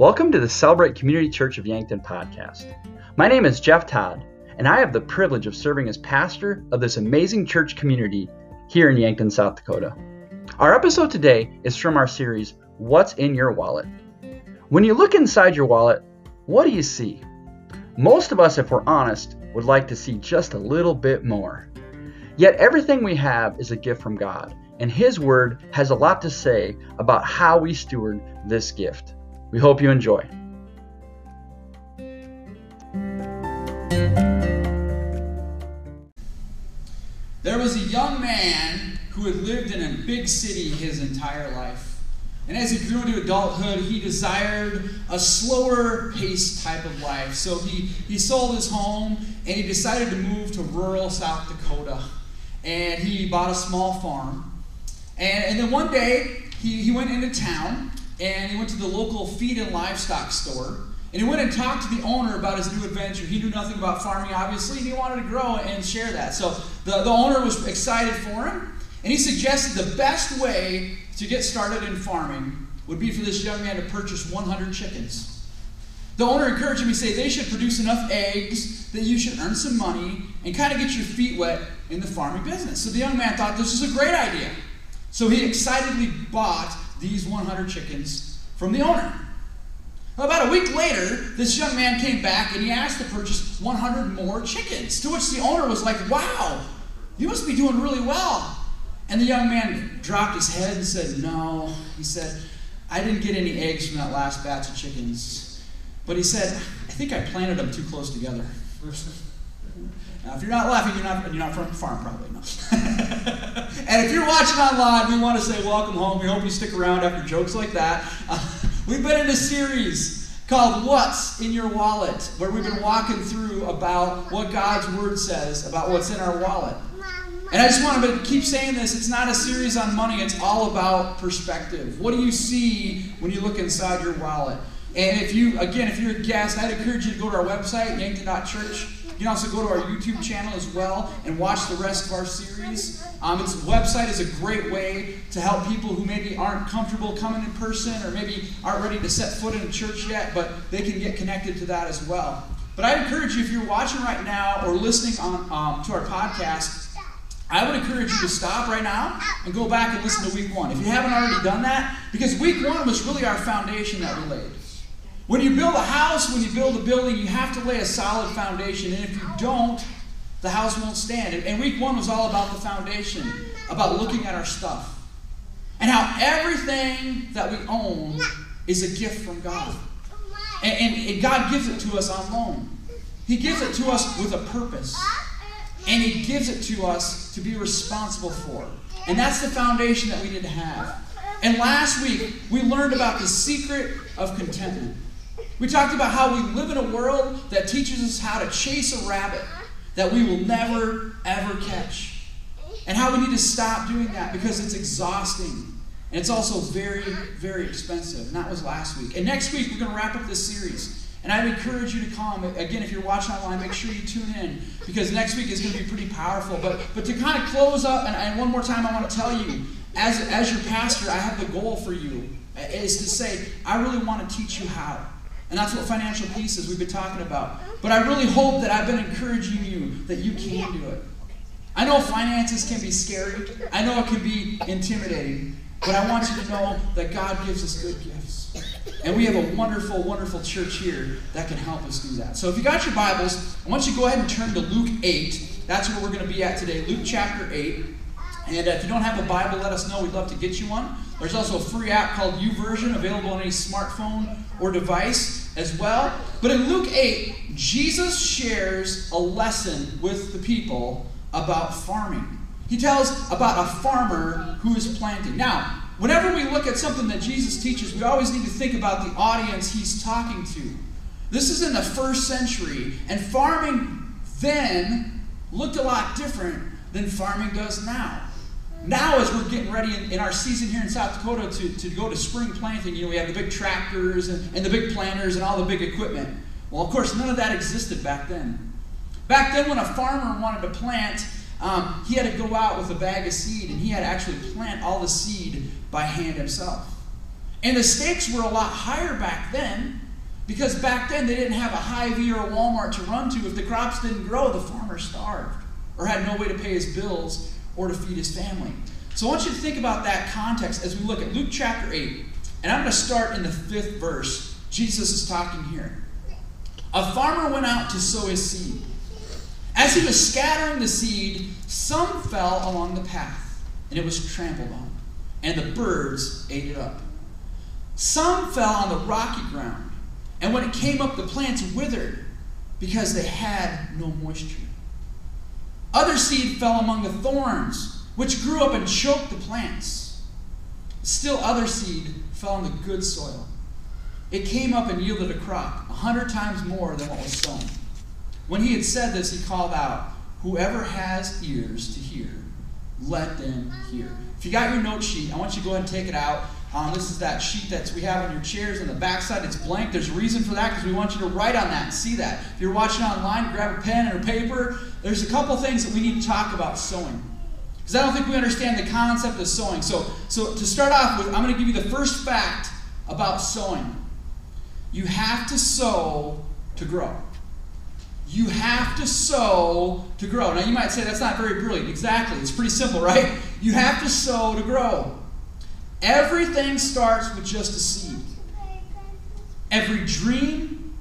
Welcome to the Celebrate Community Church of Yankton podcast. My name is Jeff Todd, and I have the privilege of serving as pastor of this amazing church community here in Yankton, South Dakota. Our episode today is from our series, What's in Your Wallet? When you look inside your wallet, what do you see? Most of us, if we're honest, would like to see just a little bit more. Yet everything we have is a gift from God, and His Word has a lot to say about how we steward this gift. We hope you enjoy. There was a young man who had lived in a big city his entire life. And as he grew into adulthood, he desired a slower paced type of life. So he, he sold his home and he decided to move to rural South Dakota. And he bought a small farm. And, and then one day, he, he went into town and he went to the local feed and livestock store. And he went and talked to the owner about his new adventure. He knew nothing about farming, obviously, and he wanted to grow and share that. So the, the owner was excited for him, and he suggested the best way to get started in farming would be for this young man to purchase 100 chickens. The owner encouraged him, he said, they should produce enough eggs that you should earn some money and kind of get your feet wet in the farming business. So the young man thought this was a great idea. So he excitedly bought these 100 chickens from the owner. About a week later, this young man came back and he asked to purchase 100 more chickens. To which the owner was like, Wow, you must be doing really well. And the young man dropped his head and said, No. He said, I didn't get any eggs from that last batch of chickens. But he said, I think I planted them too close together. Now, if you're not laughing, you're not, you're not from the farm, probably. No. and if you're watching online, we want to say welcome home. We hope you stick around after jokes like that. Uh, we've been in a series called What's in Your Wallet, where we've been walking through about what God's Word says about what's in our wallet. And I just want to keep saying this it's not a series on money, it's all about perspective. What do you see when you look inside your wallet? And if you, again, if you're a guest, I'd encourage you to go to our website, yankton.church you can also go to our YouTube channel as well and watch the rest of our series. Um, its website is a great way to help people who maybe aren't comfortable coming in person or maybe aren't ready to set foot in a church yet, but they can get connected to that as well. But I encourage you, if you're watching right now or listening on um, to our podcast, I would encourage you to stop right now and go back and listen to week one. If you haven't already done that, because week one was really our foundation that we laid. When you build a house, when you build a building, you have to lay a solid foundation. And if you don't, the house won't stand. And week one was all about the foundation, about looking at our stuff. And how everything that we own is a gift from God. And, and, and God gives it to us on loan. He gives it to us with a purpose. And He gives it to us to be responsible for. And that's the foundation that we need to have. And last week, we learned about the secret of contentment. We talked about how we live in a world that teaches us how to chase a rabbit that we will never, ever catch. And how we need to stop doing that because it's exhausting. And it's also very, very expensive. And that was last week. And next week, we're going to wrap up this series. And I'd encourage you to come. Again, if you're watching online, make sure you tune in because next week is going to be pretty powerful. But, but to kind of close up, and, and one more time, I want to tell you as, as your pastor, I have the goal for you is to say, I really want to teach you how. And that's what financial peace is we've been talking about. But I really hope that I've been encouraging you that you can do it. I know finances can be scary. I know it can be intimidating. But I want you to know that God gives us good gifts. And we have a wonderful, wonderful church here that can help us do that. So if you got your Bibles, I want you to go ahead and turn to Luke 8. That's where we're going to be at today, Luke chapter 8. And if you don't have a Bible, let us know. We'd love to get you one. There's also a free app called YouVersion available on any smartphone or device as well. But in Luke 8, Jesus shares a lesson with the people about farming. He tells about a farmer who is planting. Now, whenever we look at something that Jesus teaches, we always need to think about the audience he's talking to. This is in the first century, and farming then looked a lot different than farming does now. Now, as we're getting ready in, in, our season here in South Dakota to, to go to spring planting, you know, we have the big tractors and, and the big planters and all the big equipment. Well, of course, none of that existed back then. Back then, when a farmer wanted to plant, um, he had to go out with a bag of seed and he had to actually plant all the seed by hand himself. And the stakes were a lot higher back then because back then they didn't have a Hy-Vee or a Walmart to run to. If the crops didn't grow, the farmer starved or had no way to pay his bills or to feed his family. So I want you to think about that context as we look at Luke chapter 8. And I'm going to start in the fifth verse. Jesus is talking here. A farmer went out to sow his seed. As he was scattering the seed, some fell along the path, and it was trampled on, and the birds ate it up. Some fell on the rocky ground, and when it came up, the plants withered because they had no moisture. Other seed fell among the thorns, which grew up and choked the plants. Still, other seed fell on the good soil. It came up and yielded a crop, a hundred times more than what was sown. When he had said this, he called out, Whoever has ears to hear, let them hear. If you got your note sheet, I want you to go ahead and take it out. Um, this is that sheet that we have on your chairs on the backside. It's blank. There's a reason for that because we want you to write on that and see that. If you're watching online, grab a pen and a paper. There's a couple things that we need to talk about sowing. Because I don't think we understand the concept of sowing. So, so to start off with, I'm going to give you the first fact about sowing. You have to sow to grow. You have to sow to grow. Now, you might say that's not very brilliant. Exactly. It's pretty simple, right? You have to sow to grow. Everything starts with just a seed. Every dream,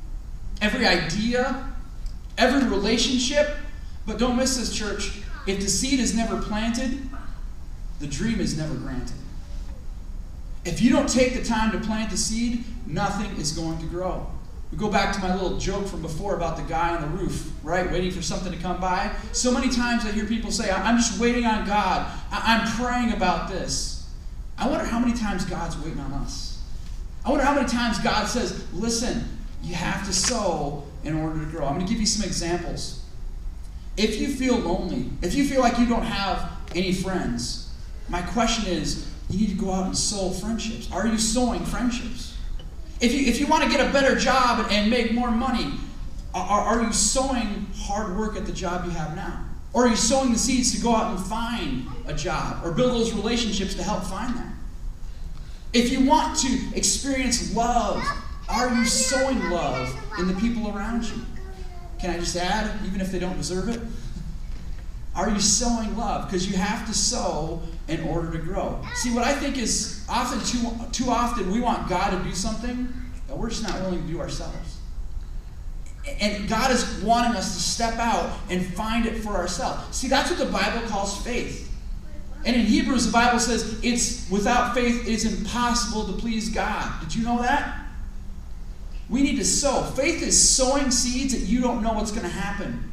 every idea, every relationship. But don't miss this, church. If the seed is never planted, the dream is never granted. If you don't take the time to plant the seed, nothing is going to grow. We go back to my little joke from before about the guy on the roof, right? Waiting for something to come by. So many times I hear people say, I'm just waiting on God. I'm praying about this. I wonder how many times God's waiting on us. I wonder how many times God says, listen, you have to sow in order to grow. I'm going to give you some examples. If you feel lonely, if you feel like you don't have any friends, my question is, you need to go out and sow friendships. Are you sowing friendships? If you, if you want to get a better job and make more money, are, are you sowing hard work at the job you have now? Or are you sowing the seeds to go out and find a job or build those relationships to help find that? If you want to experience love, are you sowing love in the people around you? Can I just add, even if they don't deserve it? Are you sowing love? Because you have to sow in order to grow. See, what I think is often too, too often we want God to do something that we're just not willing to do ourselves. And God is wanting us to step out and find it for ourselves. See, that's what the Bible calls faith. And in Hebrews, the Bible says it's without faith, it is impossible to please God. Did you know that? We need to sow. Faith is sowing seeds that you don't know what's going to happen,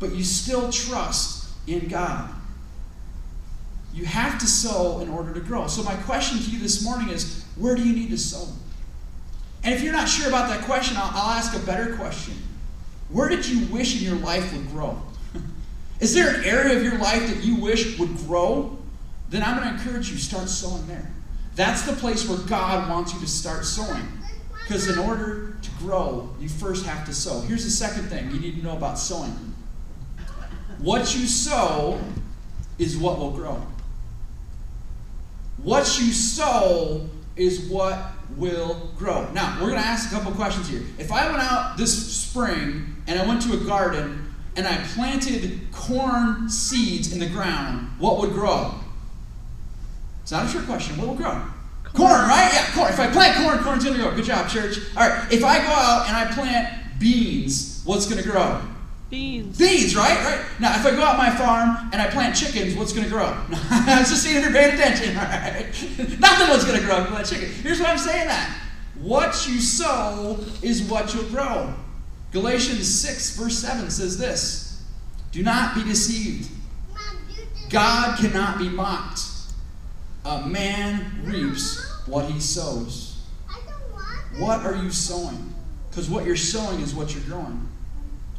but you still trust in God. You have to sow in order to grow. So, my question to you this morning is where do you need to sow? And if you're not sure about that question, I'll, I'll ask a better question. Where did you wish in your life would grow? is there an area of your life that you wish would grow? Then I'm going to encourage you start sowing there. That's the place where God wants you to start sowing. Because in order to grow, you first have to sow. Here's the second thing you need to know about sowing. What you sow is what will grow. What you sow is what will grow. Now, we're going to ask a couple questions here. If I went out this spring and I went to a garden and I planted corn seeds in the ground, what would grow? It's not a trick question. What will grow? Corn, right? Yeah, corn. If I plant corn, corn's going to grow. Good job, church. All right. If I go out and I plant beans, what's going to grow? Beans. Beans, right? Right. Now, if I go out my farm and I plant chickens, what's going to grow? I was just seeing if you're paying attention. All right. Nothing was going to grow if plant chicken. Here's what I'm saying that. What you sow is what you'll grow. Galatians 6, verse 7 says this Do not be deceived. God cannot be mocked. A man reaps what he sows. What are you sowing? Because what you're sowing is what you're growing.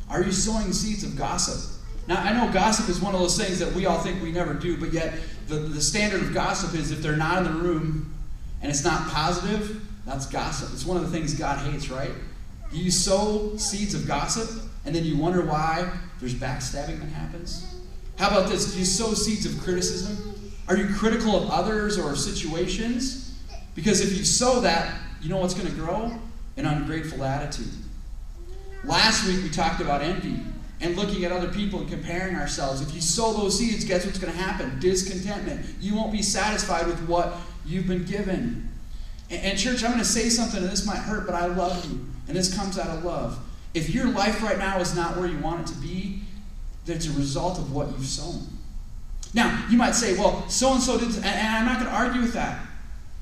Are you sowing seeds of gossip? Now, I know gossip is one of those things that we all think we never do, but yet the, the standard of gossip is if they're not in the room and it's not positive, that's gossip. It's one of the things God hates, right? Do you sow seeds of gossip and then you wonder why there's backstabbing that happens. How about this? Do you sow seeds of criticism? Are you critical of others or situations? Because if you sow that, you know what's going to grow? An ungrateful attitude. Last week we talked about envy and looking at other people and comparing ourselves. If you sow those seeds, guess what's going to happen? Discontentment. You won't be satisfied with what you've been given. And, and church, I'm going to say something, and this might hurt, but I love you. And this comes out of love. If your life right now is not where you want it to be, that's a result of what you've sown. Now, you might say, well, so and so did, and I'm not going to argue with that.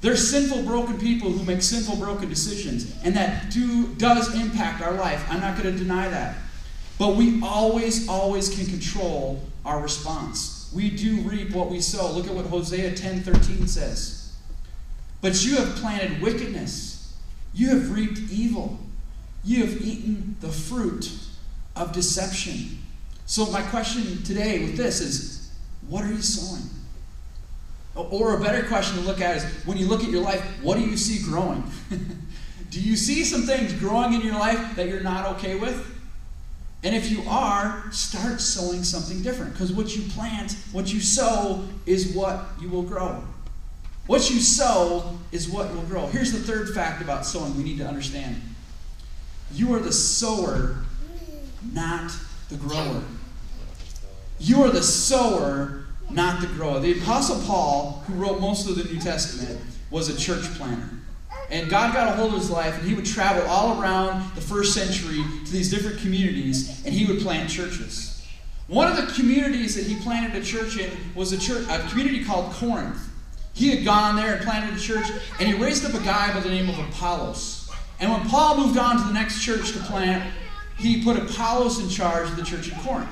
There's sinful, broken people who make sinful, broken decisions, and that do, does impact our life. I'm not going to deny that. But we always, always can control our response. We do reap what we sow. Look at what Hosea 10 13 says. But you have planted wickedness, you have reaped evil, you have eaten the fruit of deception. So, my question today with this is what are you sowing? Or a better question to look at is when you look at your life, what do you see growing? do you see some things growing in your life that you're not okay with? And if you are, start sowing something different. Because what you plant, what you sow, is what you will grow. What you sow is what will grow. Here's the third fact about sowing we need to understand you are the sower, not the grower. You are the sower, not the grower. The Apostle Paul, who wrote most of the New Testament, was a church planter. And God got a hold of his life, and he would travel all around the first century to these different communities, and he would plant churches. One of the communities that he planted a church in was a, church, a community called Corinth. He had gone there and planted a church, and he raised up a guy by the name of Apollos. And when Paul moved on to the next church to plant, he put Apollos in charge of the church in Corinth.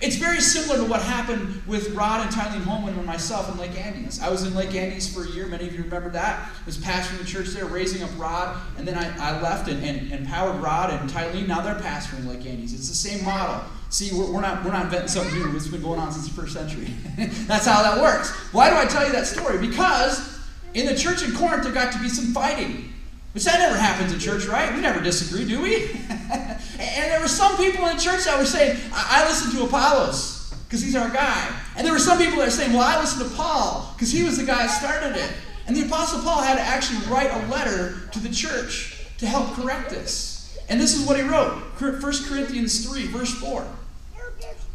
It's very similar to what happened with Rod and Tylene Holman and myself in Lake Andes. I was in Lake Andes for a year. Many of you remember that. I was pastoring the church there, raising up Rod, and then I, I left and, and, empowered Rod and Tylene. Now they're pastoring Lake Andes. It's the same model. See, we're, we're, not, we're not inventing something new. It's been going on since the first century. That's how that works. Why do I tell you that story? Because in the church in Corinth, there got to be some fighting. Which that never happens in church, right? We never disagree, do we? and there were some people in the church that were saying, I, I listen to Apollos because he's our guy. And there were some people that were saying, Well, I listen to Paul because he was the guy that started it. And the Apostle Paul had to actually write a letter to the church to help correct this. And this is what he wrote 1 Corinthians 3, verse 4.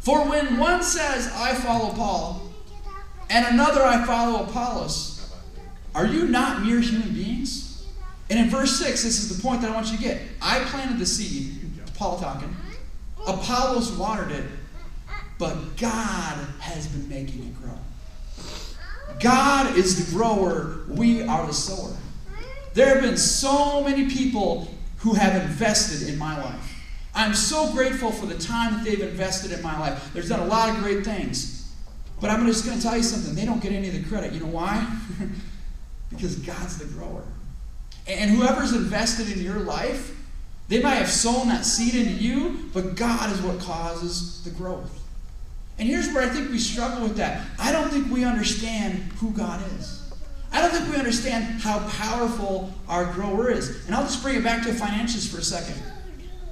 For when one says, I follow Paul, and another, I follow Apollos, are you not mere human beings? And in verse 6, this is the point that I want you to get. I planted the seed, Paul talking. Apollos watered it, but God has been making it grow. God is the grower, we are the sower. There have been so many people who have invested in my life. I'm so grateful for the time that they've invested in my life. There's done a lot of great things. But I'm just going to tell you something. They don't get any of the credit. You know why? because God's the grower. And whoever's invested in your life, they might have sown that seed into you, but God is what causes the growth. And here's where I think we struggle with that. I don't think we understand who God is. I don't think we understand how powerful our grower is. And I'll just bring it back to finances for a second.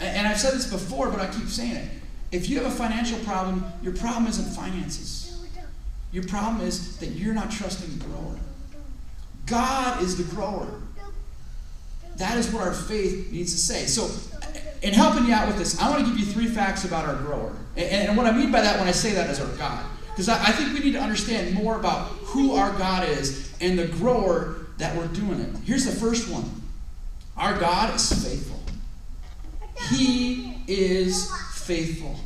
And I've said this before, but I keep saying it. If you have a financial problem, your problem isn't finances. Your problem is that you're not trusting the grower. God is the grower. That is what our faith needs to say. So, in helping you out with this, I want to give you three facts about our grower. And, and what I mean by that when I say that is our God. Because I, I think we need to understand more about who our God is and the grower that we're doing it. Here's the first one Our God is faithful. He is faithful.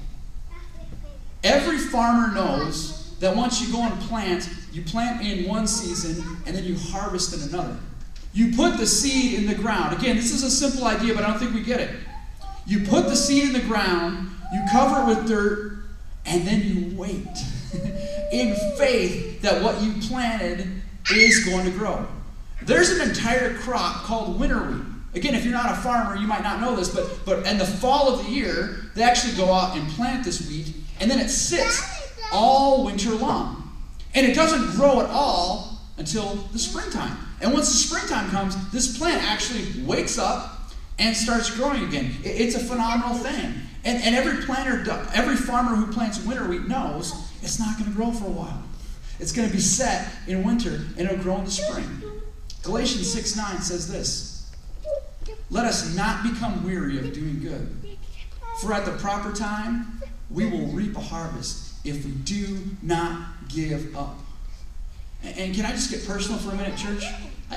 Every farmer knows that once you go and plant, you plant in one season and then you harvest in another. You put the seed in the ground. Again, this is a simple idea, but I don't think we get it. You put the seed in the ground, you cover it with dirt, and then you wait in faith that what you planted is going to grow. There's an entire crop called winter wheat. Again, if you're not a farmer, you might not know this, but, but in the fall of the year, they actually go out and plant this wheat, and then it sits all winter long. And it doesn't grow at all until the springtime. And once the springtime comes, this plant actually wakes up and starts growing again. It's a phenomenal thing. And, and every planter, every farmer who plants winter wheat knows it's not going to grow for a while. It's going to be set in winter and it'll grow in the spring. Galatians 6 9 says this Let us not become weary of doing good, for at the proper time we will reap a harvest if we do not give up. And can I just get personal for a minute, church?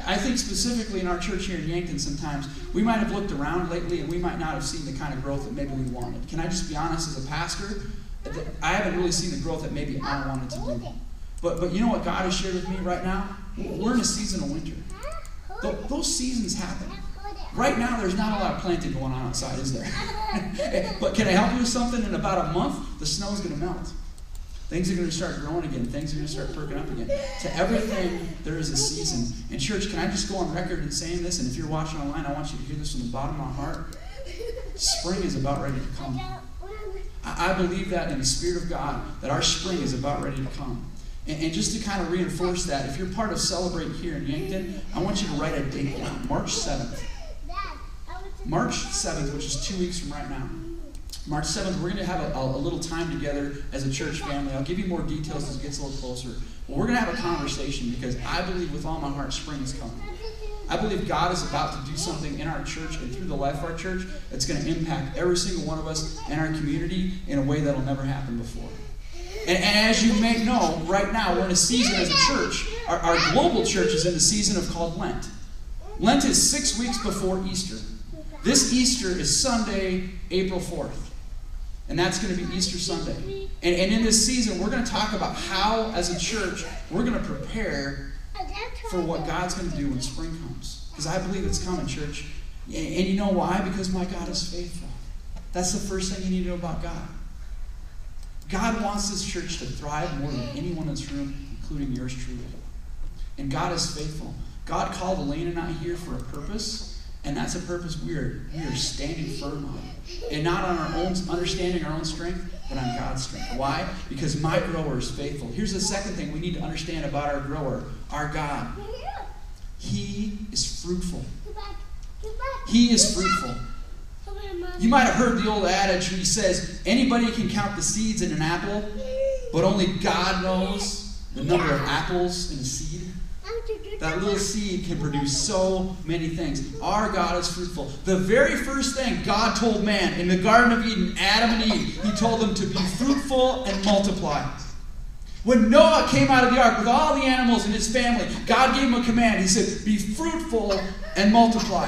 I think specifically in our church here in Yankton, sometimes we might have looked around lately and we might not have seen the kind of growth that maybe we wanted. Can I just be honest as a pastor? I haven't really seen the growth that maybe I wanted to do. But, but you know what God has shared with me right now? We're in a season of winter. Those seasons happen. Right now, there's not a lot of planting going on outside, is there? but can I help you with something? In about a month, the snow's going to melt. Things are going to start growing again. Things are going to start perking up again. To everything, there is a season. And, church, can I just go on record in saying this? And if you're watching online, I want you to hear this from the bottom of my heart. Spring is about ready to come. I believe that in the Spirit of God, that our spring is about ready to come. And, and, just to kind of reinforce that, if you're part of Celebrate here in Yankton, I want you to write a date down March 7th. March 7th, which is two weeks from right now. March 7th, we're going to have a, a, little time together as a church family. I'll give you more details as it gets a little closer. But we're going to have a conversation because I believe with all my heart spring is coming. I believe God is about to do something in our church and through the life of our church that's going to impact every single one of us and our community in a way that'll never happen before. And, and, as you may know, right now we're in a season as a church. Our, our global church is in the season of called Lent. Lent is six weeks before Easter. This Easter is Sunday, April 4th. And that's going to be Easter Sunday. And, and in this season, we're going to talk about how, as a church, we're going to prepare for what God's going to do when spring comes. Because I believe it's coming, church. And, and you know why? Because my God is faithful. That's the first thing you need to know about God. God wants this church to thrive more than anyone in this room, including yours truly. And God is faithful. God called Elaine and I here for a purpose, and that's a purpose we are, we are standing firm on. And not on our own understanding, our own strength, but on God's strength. Why? Because my grower is faithful. Here's the second thing we need to understand about our grower, our God. He is fruitful. He is fruitful. You might have heard the old adage where he says, anybody can count the seeds in an apple, but only God knows the number of apples in a seed. That little seed can produce so many things. Our God is fruitful. The very first thing God told man in the Garden of Eden, Adam and Eve, he told them to be fruitful and multiply. When Noah came out of the ark with all the animals in his family, God gave him a command. He said, Be fruitful and multiply.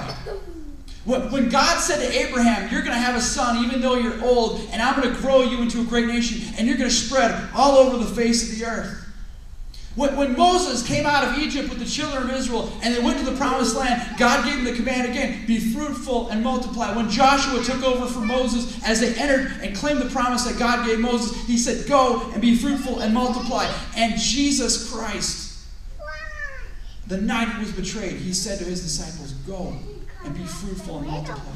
When God said to Abraham, You're going to have a son even though you're old, and I'm going to grow you into a great nation, and you're going to spread all over the face of the earth. When, Moses came out of Egypt with the children of Israel and they went to the promised land, God gave them the command again be fruitful and multiply. When Joshua took over from Moses, as they entered and claimed the promise that God gave Moses, he said, Go and be fruitful and multiply. And Jesus Christ, the night he was betrayed, he said to his disciples, Go and be fruitful and multiply.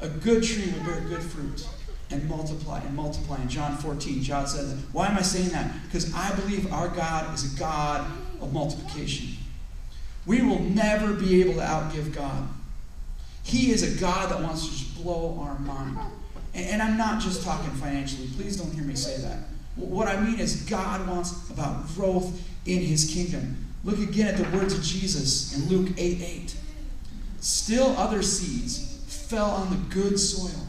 A good tree will bear good fruit and multiply and multiply. In John 14, John says, Why am I saying that? Because I believe our God is a God of multiplication. We will never be able to outgive God. He is a God that wants to just blow our mind. And, and I'm not just talking financially. Please don't hear me say that. What I mean is, God wants about growth in his kingdom. Look again at the words of Jesus in Luke 8 8. Still other seeds fell on the good soil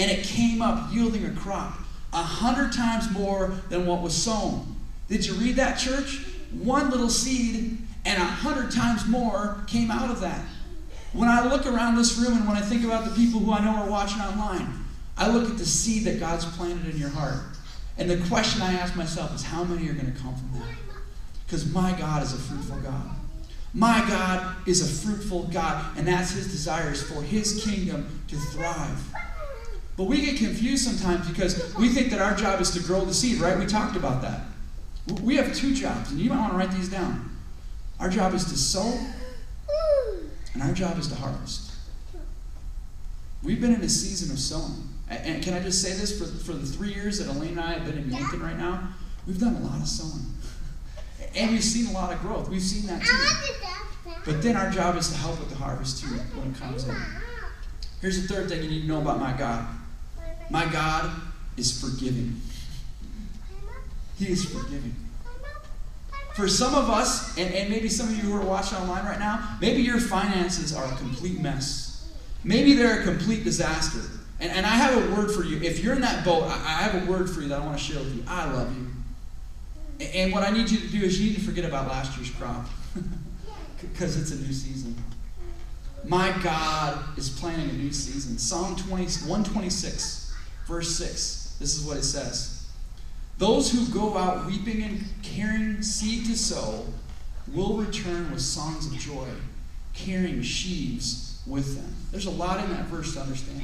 and it came up yielding a crop a hundred times more than what was sown. Did you read that, church? One little seed and a hundred times more came out of that. When I look around this room and when I think about the people who I know are watching online, I look at the seed that God's planted in your heart. And the question I ask myself is how many are going to come from that? Because my God is a fruitful God. My God is a fruitful God, and that's his desire is for his kingdom to thrive. But we get confused sometimes because we think that our job is to grow the seed, right? We talked about that. We have two jobs, and you might want to write these down. Our job is to sow, and our job is to harvest. We've been in a season of sowing. And can I just say this? For, for the three years that Elaine and I have been in Yankton right now, we've done a lot of sowing. And we've seen a lot of growth. We've seen that too. But then our job is to help with the harvest too when it comes in. Here's the third thing you need to know about my God my God is forgiving. He is forgiving. For some of us, and, and maybe some of you who are watching online right now, maybe your finances are a complete mess. Maybe they're a complete disaster. And, and I have a word for you. If you're in that boat, I, I have a word for you that I want to share with you. I love you. And, and what I need you to do is you need to forget about last year's crop because it's a new season. My God is planning a new season. Psalm 20, 126, verse 6. This is what it says Those who go out weeping and carrying seed to sow will return with songs of joy, carrying sheaves with them. There's a lot in that verse to understand.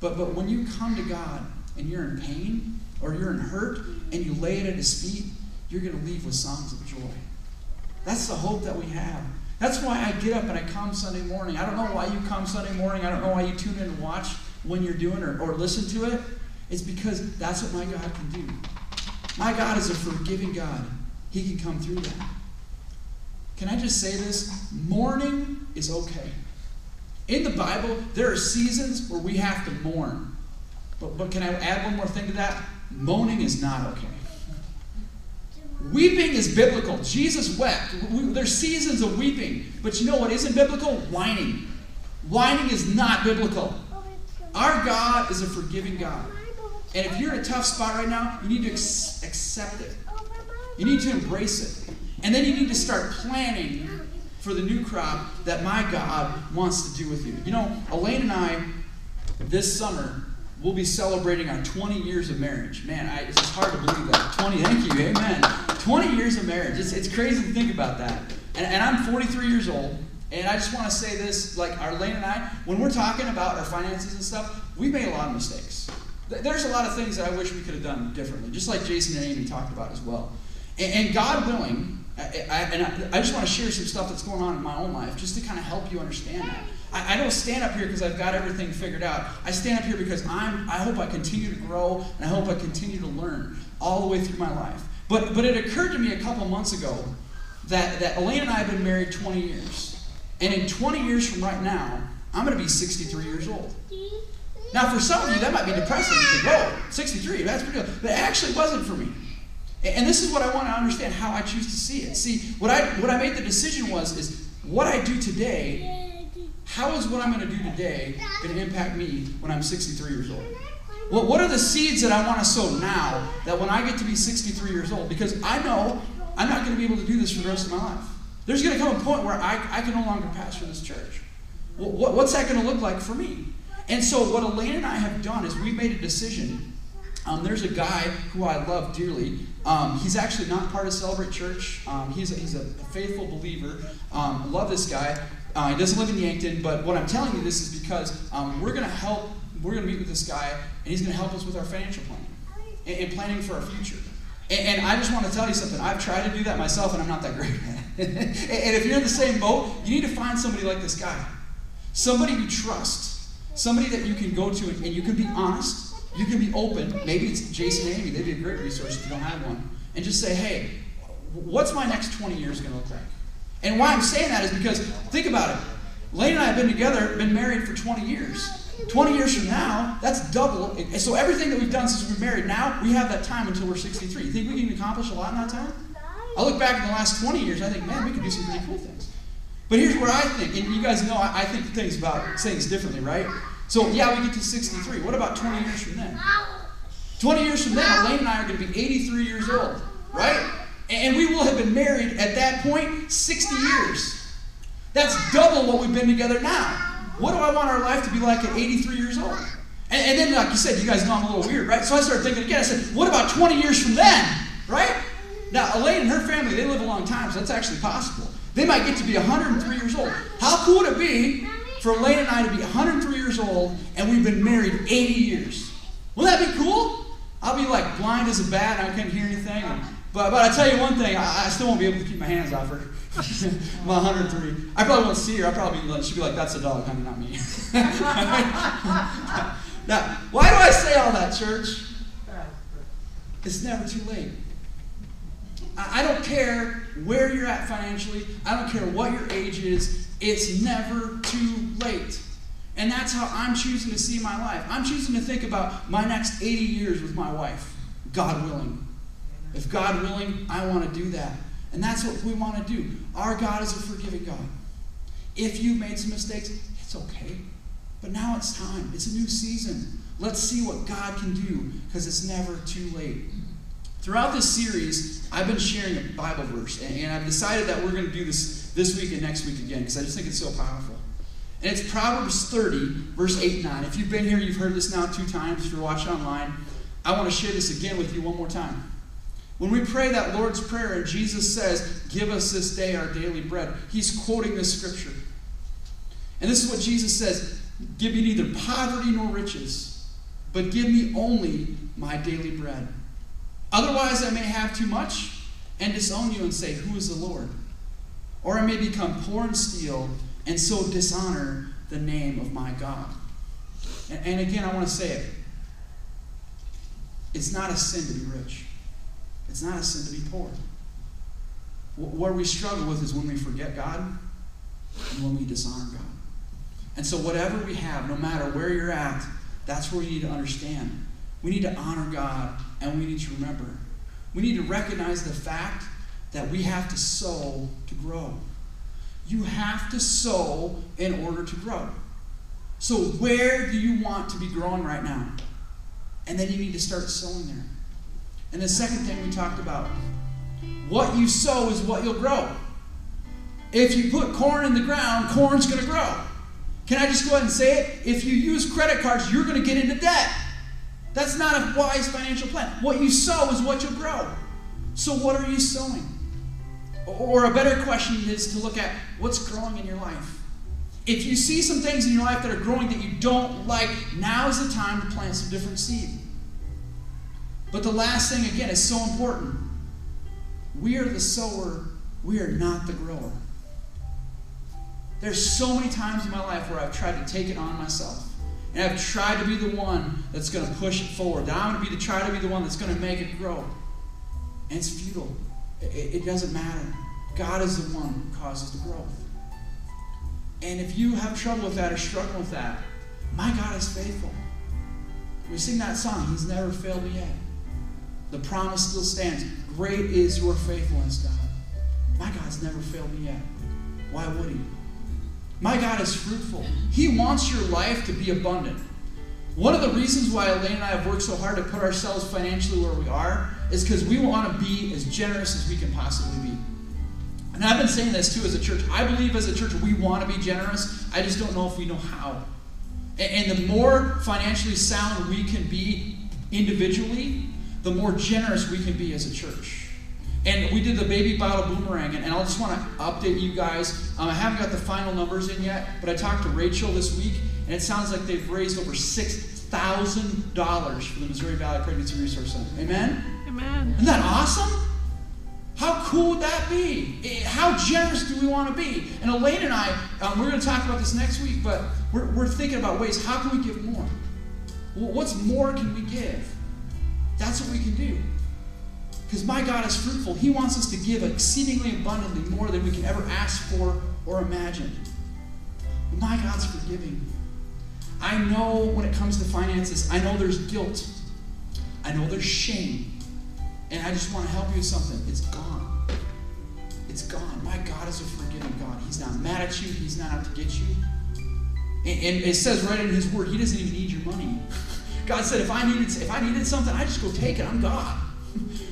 But, but when you come to God and you're in pain or you're in hurt and you lay it at His feet, you're going to leave with songs of joy. That's the hope that we have. That's why I get up and I come Sunday morning. I don't know why you come Sunday morning. I don't know why you tune in and watch when you're doing or, or listen to it. It's because that's what my God can do. My God is a forgiving God. He can come through that. Can I just say this? Mourning is okay. In the Bible, there are seasons where we have to mourn. But, but can I add one more thing to that? Moaning is not okay. Weeping is biblical. Jesus wept. We, there's seasons of weeping. But you know what isn't biblical? Whining. Whining is not biblical. Our God is a forgiving God. And if you're in a tough spot right now, you need to ex- accept it. You need to embrace it. And then you need to start planning for the new crop that my God wants to do with you. You know, Elaine and I, this summer, we'll be celebrating our 20 years of marriage. Man, I, it's hard to believe that. 20, thank you, amen. 20 years of marriage. It's, it's crazy to think about that. And, and I'm 43 years old, and I just want to say this like, our Lane and I, when we're talking about our finances and stuff, we made a lot of mistakes. There's a lot of things that I wish we could have done differently, just like Jason and Amy talked about as well. And, and God willing, I, I, and I, I, just want to share some stuff that's going on in my own life just to kind of help you understand that. I, I don't stand up here because I've got everything figured out. I stand up here because I'm, I hope I continue to grow and I hope I continue to learn all the way through my life. But, but it occurred to me a couple months ago that, that Elaine and I have been married 20 years. And in 20 years from right now, I'm going to be 63 years old. Now, for some of you, that might be depressing. You think, whoa, 63, that's pretty good. But it actually wasn't for me. And this is what I want to understand how I choose to see it. See, what I what I made the decision was is what I do today, how is what I'm going to do today going to impact me when I'm 63 years old? Well, what are the seeds that I want to sow now that when I get to be 63 years old? Because I know I'm not going to be able to do this for the rest of my life. There's going to come a point where I, I can no longer pastor this church. What, what's that going to look like for me? And so, what Elaine and I have done is we've made a decision um, there's a guy who I love dearly. Um, he's actually not part of Celebrate Church. Um, he's, a, he's a faithful believer. Um, love this guy. Uh, he doesn't live in Yankton, but what I'm telling you this is because um, we're going to help, we're going to meet with this guy, and he's going to help us with our financial planning and, and planning for our future. And, and, I just want to tell you something. I've tried to do that myself, and I'm not that great at it. and if you're in the same boat, you need to find somebody like this guy. Somebody you trust. Somebody that you can go to and, and you can be honest you can be open. Maybe it's Jason and Amy. They'd be a great resource if you don't have one. And just say, hey, what's my next 20 years going to look like? And why I'm saying that is because, think about it. Elaine and I have been together, been married for 20 years. 20 years from now, that's double. So everything that we've done since we've been married, now we have that time until we're 63. You think we can accomplish a lot in that time? I look back in the last 20 years, I think, man, we could do some pretty cool things. But here's what I think, and you guys know I, I think things about things differently, right? So, yeah, we get to 63. What about 20 years from then? 20 years from then, Elaine and I are going to be 83 years old, right? And we will have been married at that point 60 years. That's double what we've been together now. What do I want our life to be like at 83 years old? And, and then, like you said, you guys know I'm a little weird, right? So I started thinking again. I said, what about 20 years from then, right? Now, Elaine and her family, they live a long time, so that's actually possible. They might get to be 103 years old. How cool would it be for Elaine and I to be 103 years old and we've been married 80 years. Wouldn't that be cool? I'll be like blind as a bat and I can't hear anything. But, but I tell you one thing, I, I, still won't be able to keep my hands off her. I'm 103. I probably won't see her. I'll probably be, she'll be like, that's a dog, honey, not me. now, why do I say all that, church? It's never too late. I don't care where you're at financially. I don't care what your age is. It's never too late. And that's how I'm choosing to see my life. I'm choosing to think about my next 80 years with my wife, God willing. If God willing, I want to do that. And that's what we want to do. Our God is a forgiving God. If you've made some mistakes, it's okay. But now it's time. It's a new season. Let's see what God can do because it's never too late. Throughout this series, I've been sharing a Bible verse, and I've decided that we're going to do this this week and next week again because I just think it's so powerful. And it's Proverbs 30, verse 8 and 9. If you've been here, you've heard this now two times. If you're watching online, I want to share this again with you one more time. When we pray that Lord's Prayer and Jesus says, Give us this day our daily bread, he's quoting this scripture. And this is what Jesus says Give me neither poverty nor riches, but give me only my daily bread. Otherwise, I may have too much and disown you and say, Who is the Lord? Or I may become poor and steal and so dishonor the name of my God. And, and again, I want to say it. It's not a sin to be rich. It's not a sin to be poor. Where we struggle with is when we forget God and when we dishonor God. And so, whatever we have, no matter where you're at, that's where we need to understand. We need to honor God and we need to remember. We need to recognize the fact that we have to sow to grow. You have to sow in order to grow. So, where do you want to be growing right now? And then you need to start sowing there. And the second thing we talked about what you sow is what you'll grow. If you put corn in the ground, corn's going to grow. Can I just go ahead and say it? If you use credit cards, you're going to get into debt. That's not a wise financial plan. What you sow is what you'll grow. So, what are you sowing? Or a better question is to look at what's growing in your life. If you see some things in your life that are growing that you don't like, now is the time to plant some different seed. But the last thing, again, is so important. We are the sower, we are not the grower. There's so many times in my life where I've tried to take it on myself. And I've tried to be the one that's going to push it forward. That I'm going to be the try to be the one that's going to make it grow. And it's futile. It, it doesn't matter. God is the one who causes the growth. And if you have trouble with that or struggle with that, my God is faithful. We sing that song, He's never failed me yet. The promise still stands. Great is your faithfulness, God. My God's never failed me yet. Why would He? My God is fruitful. He wants your life to be abundant. One of the reasons why Elaine and I have worked so hard to put ourselves financially where we are is because we want to be as generous as we can possibly be. And I've been saying this too as a church. I believe as a church we want to be generous. I just don't know if we know how. And the more financially sound we can be individually, the more generous we can be as a church. And we did the baby bottle boomerang, and, I just want to update you guys. Um, I haven't got the final numbers in yet, but I talked to Rachel this week, and it sounds like they've raised over $6,000 for the Missouri Valley Pregnancy Resource Center. Amen? Amen. Isn't that awesome? How cool would that be? Eh, how generous do we want to be? And Elaine and I, um, we're going to talk about this next week, but we're, we're thinking about ways how can we give more? Well, what's more can we give? That's what we can do. Because my God is fruitful. He wants us to give exceedingly abundantly more than we can ever ask for or imagine. My God's forgiving. I know when it comes to finances, I know there's guilt. I know there's shame. And I just want to help you with something. It's gone. It's gone. My God is a forgiving God. He's not mad at you, He's not out to get you. And, and it says right in His Word, He doesn't even need your money. God said, if I needed if I needed something, I just go take it. I'm God.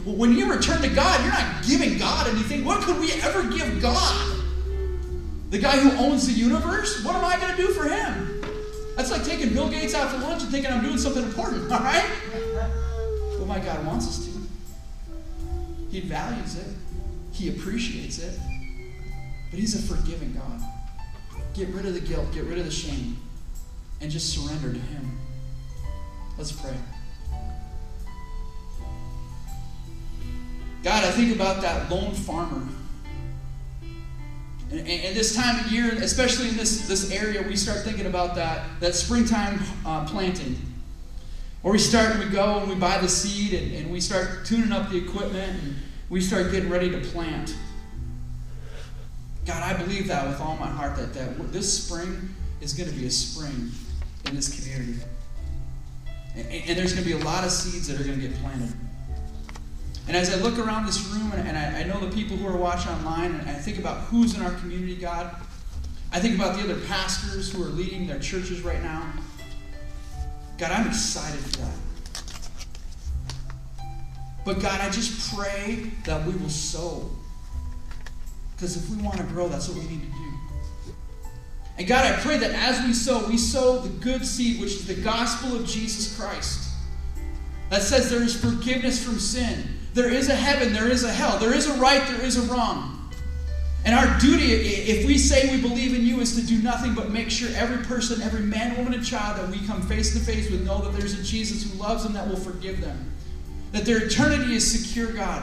Well, when you return to God, you're not giving God anything. What could we ever give God? The guy who owns the universe? What am I going to do for him? That's like taking Bill Gates out for lunch and thinking I'm doing something important, all right? But my God wants us to. He values it, He appreciates it, but He's a forgiving God. Get rid of the guilt, get rid of the shame, and just surrender to Him. Let's pray. God, I think about that lone farmer. And, and, this time of year, especially in this, this area, we start thinking about that, that springtime uh, planting. Or we start and we go and we buy the seed and, and we start tuning up the equipment and we start getting ready to plant. God, I believe that with all my heart that, that this spring is going to be a spring in this community. And, and there's going to be a lot of seeds that are going to get planted. And as I look around this room and, and I, I, know the people who are watching online, and I think about who's in our community, God, I think about the other pastors who are leading their churches right now. God, I'm excited for that. But God, I just pray that we will sow. Because if we want to grow, that's what we need to do. And God, I pray that as we sow, we sow the good seed, which is the gospel of Jesus Christ. That says there is forgiveness from sin. There is a heaven, there is a hell. There is a right, there is a wrong. And our duty, if we say we believe in you, is to do nothing but make sure every person, every man, woman, and child that we come face to face with know that there's a Jesus who loves them that will forgive them. That their eternity is secure, God.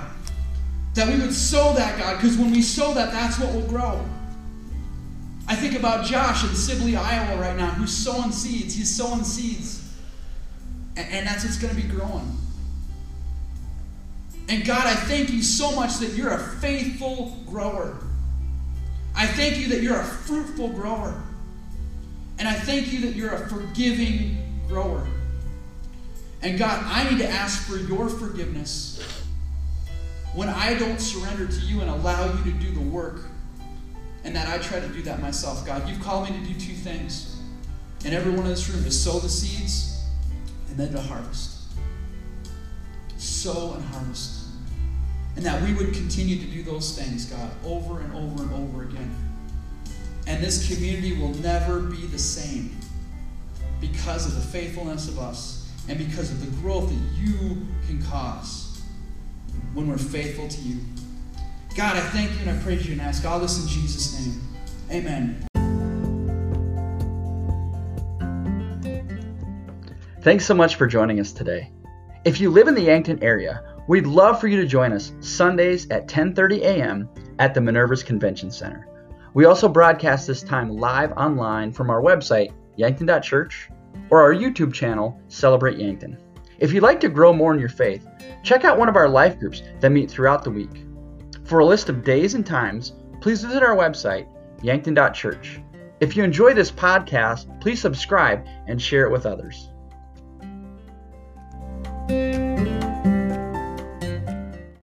That we would sow that, God, because when we sow that, that's what will grow. I think about Josh in Sibley, Iowa right now, who's sowing seeds. He's sowing seeds. And, and that's what's going to be growing. And God, I thank you so much that you're a faithful grower. I thank you that you're a fruitful grower. And I thank you that you're a forgiving grower. And God, I need to ask for your forgiveness when I don't surrender to you and allow you to do the work. And that I try to do that myself. God, you've called me to do two things. And everyone in this room to sow the seeds and then to harvest. Sow and harvest. And that we would continue to do those things, God, over and over and over again. And this community will never be the same because of the faithfulness of us and because of the growth that you can cause when we're faithful to you. God, I thank you and I praise you and ask all this in Jesus' name. Amen. Thanks so much for joining us today. If you live in the Yankton area, We'd love for you to join us Sundays at 10:30 a.m. at the Minerva's Convention Center. We also broadcast this time live online from our website, yankton.church, or our YouTube channel, Celebrate Yankton. If you'd like to grow more in your faith, check out one of our life groups that meet throughout the week. For a list of days and times, please visit our website, yankton.church. If you enjoy this podcast, please subscribe and share it with others.